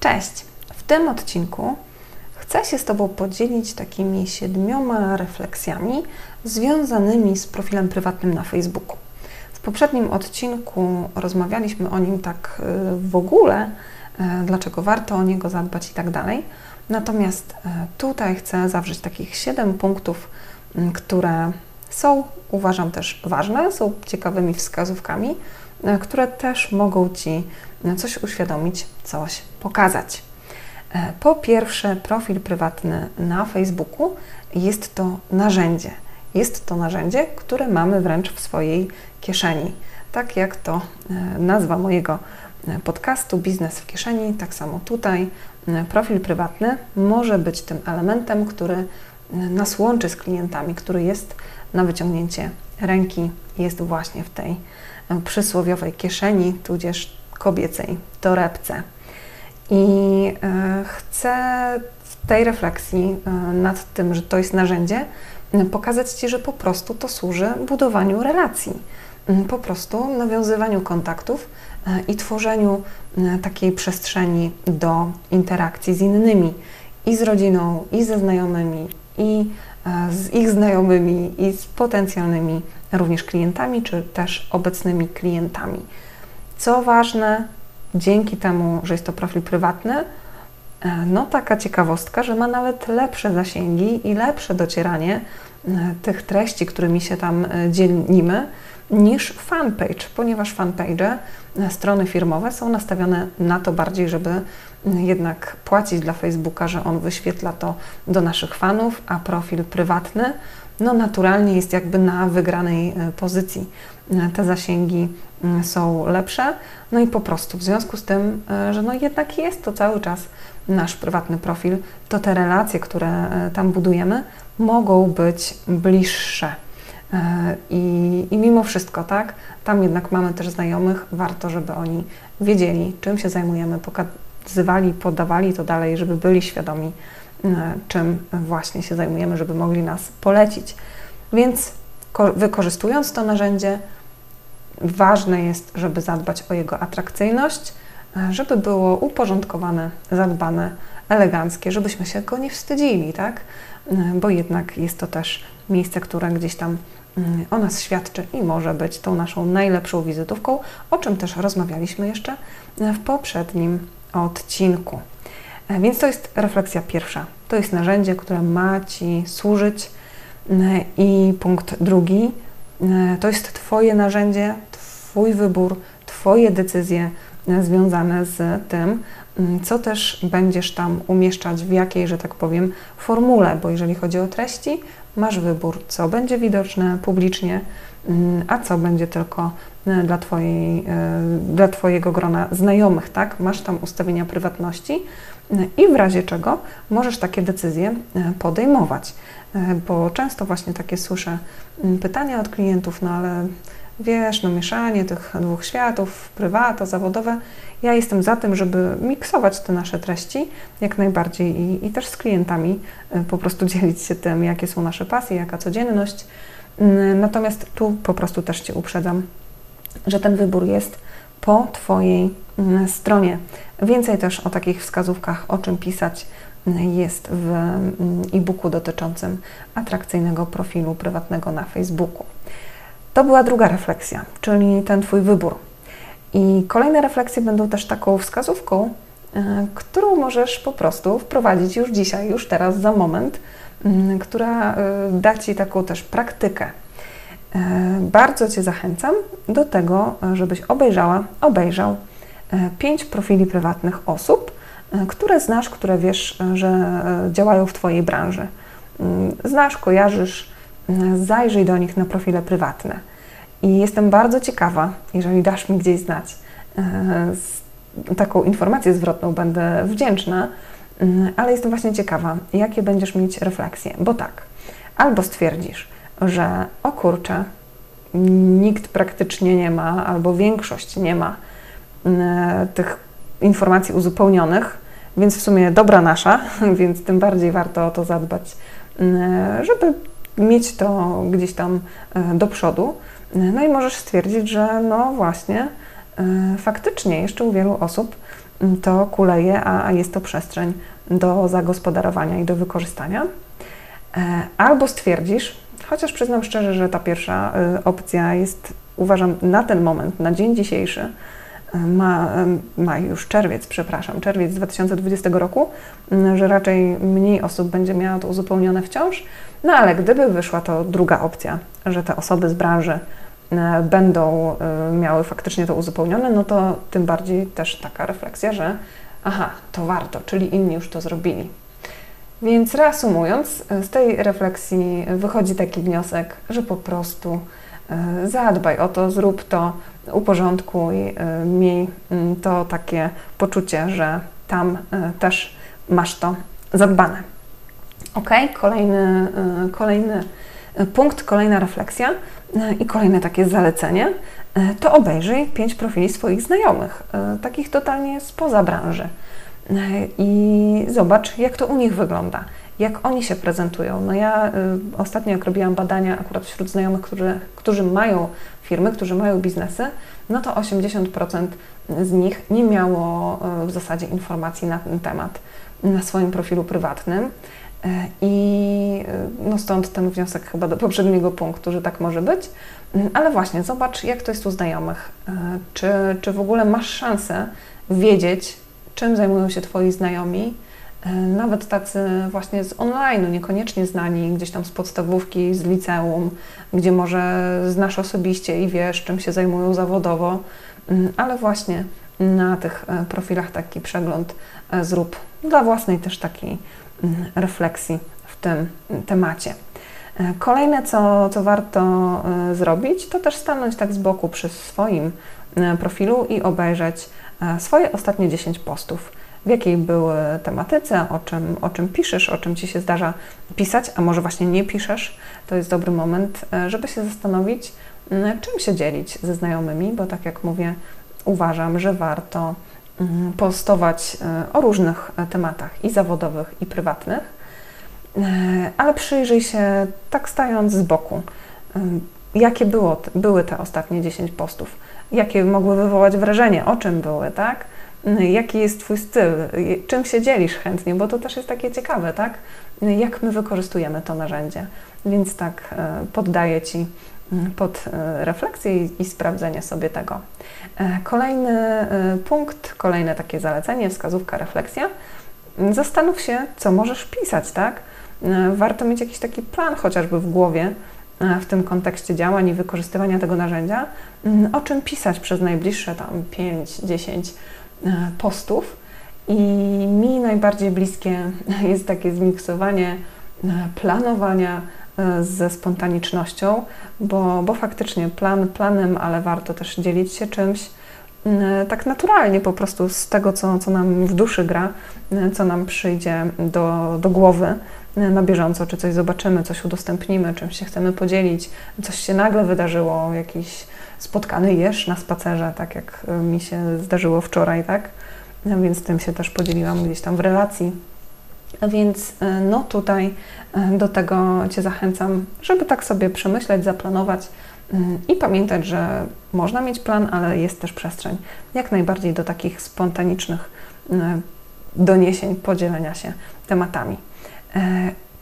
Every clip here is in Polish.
Cześć! W tym odcinku chcę się z Tobą podzielić takimi siedmioma refleksjami związanymi z profilem prywatnym na Facebooku. W poprzednim odcinku rozmawialiśmy o nim tak y, w ogóle, y, dlaczego warto o niego zadbać i tak dalej. Natomiast y, tutaj chcę zawrzeć takich siedem punktów, które są, uważam też ważne, są ciekawymi wskazówkami, które też mogą Ci coś uświadomić, coś pokazać. E, po pierwsze, profil prywatny na Facebooku jest to narzędzie. Jest to narzędzie, które mamy wręcz w swojej kieszeni. Tak jak to e, nazwa mojego e, podcastu Biznes w kieszeni, tak samo tutaj profil prywatny może być tym elementem, który nas łączy z klientami, który jest na wyciągnięcie ręki, jest właśnie w tej przysłowiowej kieszeni, tudzież kobiecej torebce. I e, chcę w tej refleksji e, nad tym, że to jest narzędzie, pokazać Ci, że po prostu to służy budowaniu relacji, po prostu nawiązywaniu kontaktów e, i tworzeniu takiej przestrzeni do interakcji z innymi, i z rodziną, i ze znajomymi, i z ich znajomymi, i z potencjalnymi również klientami, czy też obecnymi klientami. Co ważne, dzięki temu, że jest to profil prywatny, e, no taka ciekawostka, że ma nawet lepsze zasięgi i lepsze docieranie e, tych treści, którymi się tam e, dzielimy, niż fanpage, ponieważ fanpage, strony firmowe są nastawione na to bardziej, żeby jednak płacić dla Facebooka, że on wyświetla to do naszych fanów, a profil prywatny no naturalnie jest jakby na wygranej pozycji. Te zasięgi Mm, są lepsze. No i po prostu w związku z tym, e, że no jednak jest to cały czas nasz prywatny profil, to te relacje, które e, tam budujemy, mogą być bliższe. E, I, I mimo wszystko, tak, tam jednak mamy też znajomych, warto, żeby oni wiedzieli, czym się zajmujemy, pokazywali, podawali to dalej, żeby byli świadomi, czym właśnie się zajmujemy, żeby mogli nas polecić. Więc wykorzystując to narzędzie, Ważne jest, żeby zadbać o jego atrakcyjność, e, żeby było uporządkowane, zadbane, eleganckie, żebyśmy się go nie wstydzili, tak? E, bo jednak jest to też miejsce, które gdzieś tam mm, o nas świadczy i może być tą naszą najlepszą wizytówką, o czym też rozmawialiśmy jeszcze w poprzednim odcinku. E, więc to jest refleksja pierwsza. To jest narzędzie, które ma Ci służyć. I punkt drugi, to jest Twoje narzędzie, Twój wybór, Twoje decyzje e, związane z tym, mm, co też będziesz tam umieszczać, w jakiej, że tak powiem, formule, bo jeżeli chodzi o treści, masz wybór, co będzie widoczne publicznie, mm, a co będzie tylko e, dla, twojej, e, dla Twojego grona znajomych, tak? Masz tam ustawienia prywatności i w razie czego możesz takie decyzje podejmować. Bo często właśnie takie słyszę mm, pytania od klientów, no ale wiesz, no mieszanie tych dwóch światów, prywata, zawodowe. Ja jestem za tym, żeby miksować te nasze treści jak najbardziej i, i też z klientami y, po prostu dzielić się tym, jakie są nasze pasje, jaka codzienność. Y, natomiast tu po prostu też Cię uprzedzam, że ten wybór jest po Twojej y, stronie. Więcej też o takich wskazówkach, o czym pisać, jest w e-booku dotyczącym atrakcyjnego profilu prywatnego na Facebooku. To była druga refleksja, czyli ten Twój wybór. I kolejne refleksje będą też taką wskazówką, e, którą możesz po prostu wprowadzić już dzisiaj, już teraz, za moment, która e, da Ci taką też praktykę. E, bardzo Cię zachęcam do tego, żebyś obejrzała, obejrzał pięć profili prywatnych osób, które znasz, które wiesz, że działają w Twojej branży. Znasz, kojarzysz, zajrzyj do nich na profile prywatne I jestem bardzo ciekawa, jeżeli dasz mi gdzieś znać, taką informację zwrotną będę wdzięczna, mm, ale jestem właśnie ciekawa, jakie będziesz mieć refleksje, bo tak, albo stwierdzisz, że o kurczę, nikt praktycznie nie ma, albo większość nie ma mm, tych informacji uzupełnionych, więc w sumie dobra nasza, więc tym bardziej warto o to zadbać, mm, żeby mieć to gdzieś tam e, do przodu. No i możesz stwierdzić, że no właśnie, e, faktycznie jeszcze u wielu osób to kuleje, a jest to przestrzeń do zagospodarowania i do wykorzystania. E, albo stwierdzisz, chociaż przyznam szczerze, że ta pierwsza opcja jest, uważam, na ten moment, na dzień dzisiejszy, ma, ma już czerwiec, przepraszam, czerwiec 2020 roku, że raczej mniej osób będzie miało to uzupełnione wciąż. No ale gdyby wyszła to druga opcja, że te osoby z branży będą miały faktycznie to uzupełnione, no to tym bardziej też taka refleksja, że aha, to warto, czyli inni już to zrobili. Więc reasumując, z tej refleksji wychodzi taki wniosek, że po prostu e, zadbaj o to, zrób to, uporządkuj, miej mm, to takie poczucie, że tam też masz to zadbane. Ok, kolejny, kolejny punkt, kolejna refleksja i kolejne takie zalecenie, to obejrzyj pięć profili swoich znajomych, takich totalnie spoza branży i zobacz, jak to u nich wygląda, jak oni się prezentują. No ja ostatnio, jak robiłam badania akurat wśród znajomych, którzy, którzy mają firmy, którzy mają biznesy, no to 80% z nich nie miało w zasadzie informacji na ten temat na swoim profilu prywatnym. E, I e, no stąd ten wniosek chyba do poprzedniego punktu, że tak może być. Ale właśnie, zobacz, jak to jest u znajomych. E, czy, czy w ogóle masz szansę wiedzieć, czym zajmują się Twoi znajomi, nawet tacy właśnie z online, niekoniecznie znani gdzieś tam z podstawówki, z liceum, gdzie może znasz osobiście i wiesz, czym się zajmują zawodowo, mm, ale właśnie na tych profilach taki przegląd zrób dla własnej też takiej refleksji w tym temacie. E, kolejne, co, co warto e, zrobić, to też stanąć tak z boku przy swoim e, profilu i obejrzeć swoje ostatnie 10 postów. W jakiej były tematyce, o czym, o czym piszesz, o czym ci się zdarza pisać, a może właśnie nie piszesz. To jest dobry moment, żeby się zastanowić, czym się dzielić ze znajomymi, bo tak jak mówię, uważam, że warto Mhm, postować e, o różnych e, tematach i zawodowych, i prywatnych, e, ale przyjrzyj się tak stając z boku, jakie było, były te ostatnie 10 postów, jakie mogły wywołać wrażenie, o czym były, tak? Jaki jest Twój styl, czym się dzielisz chętnie, bo to też jest takie ciekawe, tak? Jak my wykorzystujemy to narzędzie. Więc tak poddaję Ci pod e, refleksję i, i sprawdzenie sobie tego. E, kolejny e, punkt, kolejne takie zalecenie, wskazówka, refleksja. Zastanów się, co możesz pisać, tak? Warto mieć jakiś taki plan chociażby w głowie w tym kontekście działań i wykorzystywania tego narzędzia, o czym pisać przez najbliższe tam 5-10 postów. I mi najbardziej bliskie jest takie zmiksowanie planowania, E, ze spontanicznością, bo, bo faktycznie plan planem, ale warto też dzielić się czymś e, tak naturalnie po prostu z tego, co, co nam w duszy gra, e, co nam przyjdzie do, do głowy na bieżąco, czy coś zobaczymy, coś udostępnimy, czymś się chcemy podzielić, coś się nagle wydarzyło, jakiś spotkany jesz na spacerze, tak jak mi się zdarzyło wczoraj, tak? Więc tym się też podzieliłam gdzieś tam w relacji więc e, no tutaj e, do tego Cię zachęcam, żeby tak sobie przemyśleć, zaplanować i pamiętać, że można mieć plan, ale jest też przestrzeń jak najbardziej do takich spontanicznych doniesień, podzielenia się tematami.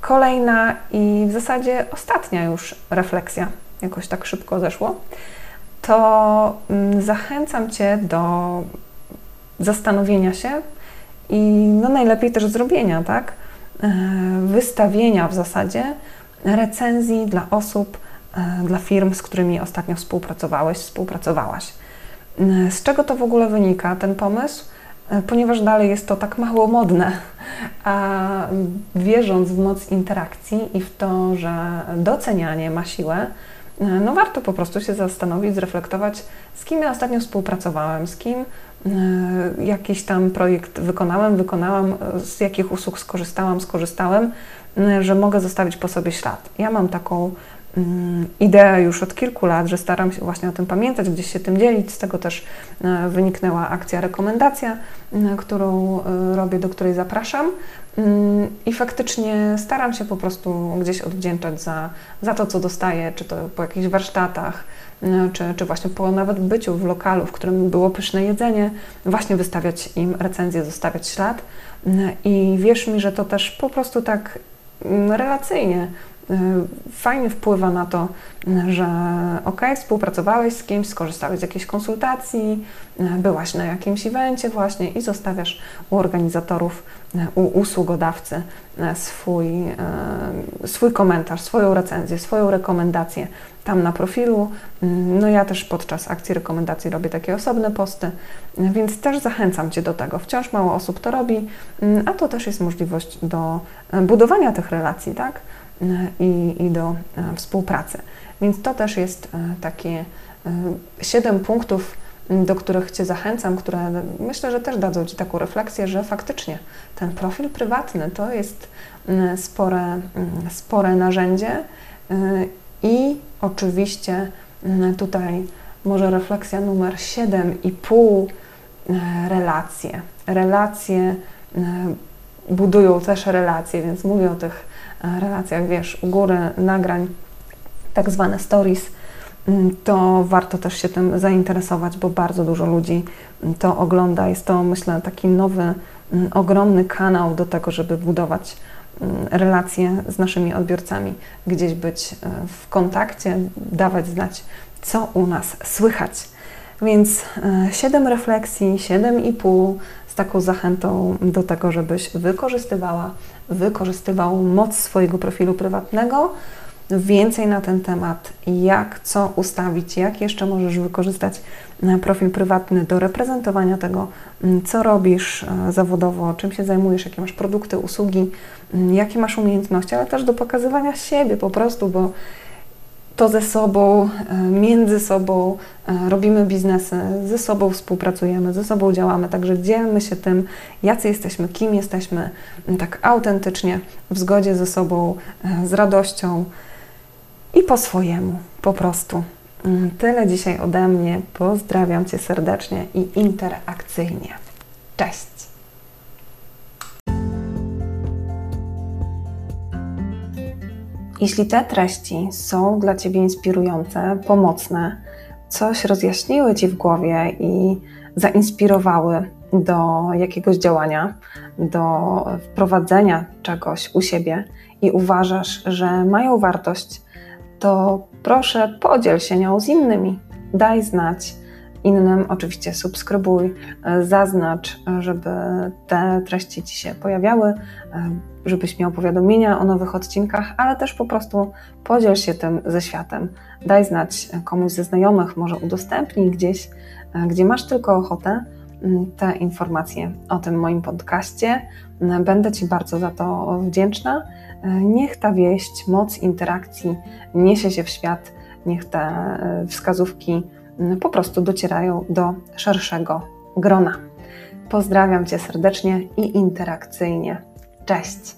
Kolejna i w zasadzie ostatnia już refleksja, jakoś tak szybko zeszło, to mm, zachęcam Cię do zastanowienia się, i no najlepiej też zrobienia, tak? E, wystawienia w zasadzie recenzji dla osób, e, dla firm, z którymi ostatnio współpracowałeś, współpracowałaś. E, z czego to w ogóle wynika ten pomysł? Ponieważ dalej jest to tak mało modne, a wierząc w moc interakcji i w to, że docenianie ma siłę, no warto po prostu się zastanowić, zreflektować, z kim ja ostatnio współpracowałem, z kim jakiś tam projekt wykonałem, wykonałam, z jakich usług skorzystałam, skorzystałem, że mogę zostawić po sobie ślad. Ja mam taką ideę już od kilku lat, że staram się właśnie o tym pamiętać, gdzieś się tym dzielić. Z tego też e, wyniknęła akcja rekomendacja, którą e, robię, do której zapraszam. Mm, I faktycznie staram się po prostu gdzieś odwdzięczać za, za to, co dostaję, czy to po jakichś warsztatach, czy, czy właśnie po nawet byciu w lokalu, w którym było pyszne jedzenie, właśnie wystawiać im recenzję, zostawiać ślad. I wierz mi, że to też po prostu tak relacyjnie fajnie wpływa na to, że ok, współpracowałeś z kimś, skorzystałeś z jakiejś konsultacji, y, byłaś na jakimś evencie właśnie i zostawiasz u organizatorów, y, u usługodawcy swój, swój komentarz, swoją recenzję, swoją rekomendację tam na profilu. No ja też podczas akcji rekomendacji robię takie osobne posty, więc też zachęcam Cię do tego. Wciąż mało osób to robi, a to też jest możliwość do budowania tych relacji, tak? I, i do e, współpracy. Więc to też jest e, takie e, siedem punktów, do których Cię zachęcam, które myślę, że też dadzą Ci taką refleksję, że faktycznie ten profil prywatny to jest spore, spore narzędzie i oczywiście tutaj może refleksja numer 7,5 relacje. Relacje budują też relacje, więc mówię o tych relacjach, wiesz, u góry nagrań, tak zwane stories, mm, to warto też się tym zainteresować, bo bardzo dużo ludzi to ogląda. Jest to, myślę, taki nowy, mm, ogromny kanał do tego, żeby budować mm, relacje z naszymi odbiorcami, gdzieś być e, w kontakcie, dawać znać, co u nas słychać. Więc 7 e, refleksji, 7,5 z taką zachętą do tego, żebyś wykorzystywała wykorzystywał moc swojego profilu prywatnego. Więcej na ten temat, jak co ustawić, jak jeszcze możesz wykorzystać e, profil prywatny do reprezentowania tego, co robisz e, zawodowo, czym się zajmujesz, jakie masz produkty, usługi, jakie masz umiejętności, ale też do pokazywania siebie po prostu, bo to ze sobą, e, między sobą e, robimy biznesy, ze sobą współpracujemy, ze sobą działamy, także dzielmy się tym, jacy jesteśmy, kim jesteśmy, tak autentycznie, w zgodzie ze sobą, e, z radością i po swojemu, po prostu. Mm, tyle dzisiaj ode mnie. Pozdrawiam Cię serdecznie i interakcyjnie. Cześć! Jeśli te treści są dla Ciebie inspirujące, pomocne, coś rozjaśniły Ci w głowie i zainspirowały do jakiegoś działania, do wprowadzenia czegoś u siebie i uważasz, że mają wartość, to proszę podziel się nią z innymi. Daj znać innym, oczywiście subskrybuj, zaznacz, żeby te treści Ci się pojawiały żebyś miał powiadomienia o nowych odcinkach, ale też po prostu podziel się tym ze światem. Daj znać komuś ze znajomych, może udostępnij gdzieś, e, gdzie masz tylko ochotę te informacje o tym moim podcaście. E, będę Ci bardzo za to wdzięczna. E, niech ta wieść, moc interakcji niesie się w świat, niech te wskazówki po prostu docierają do szerszego grona. Pozdrawiam Cię serdecznie i interakcyjnie. Cześć!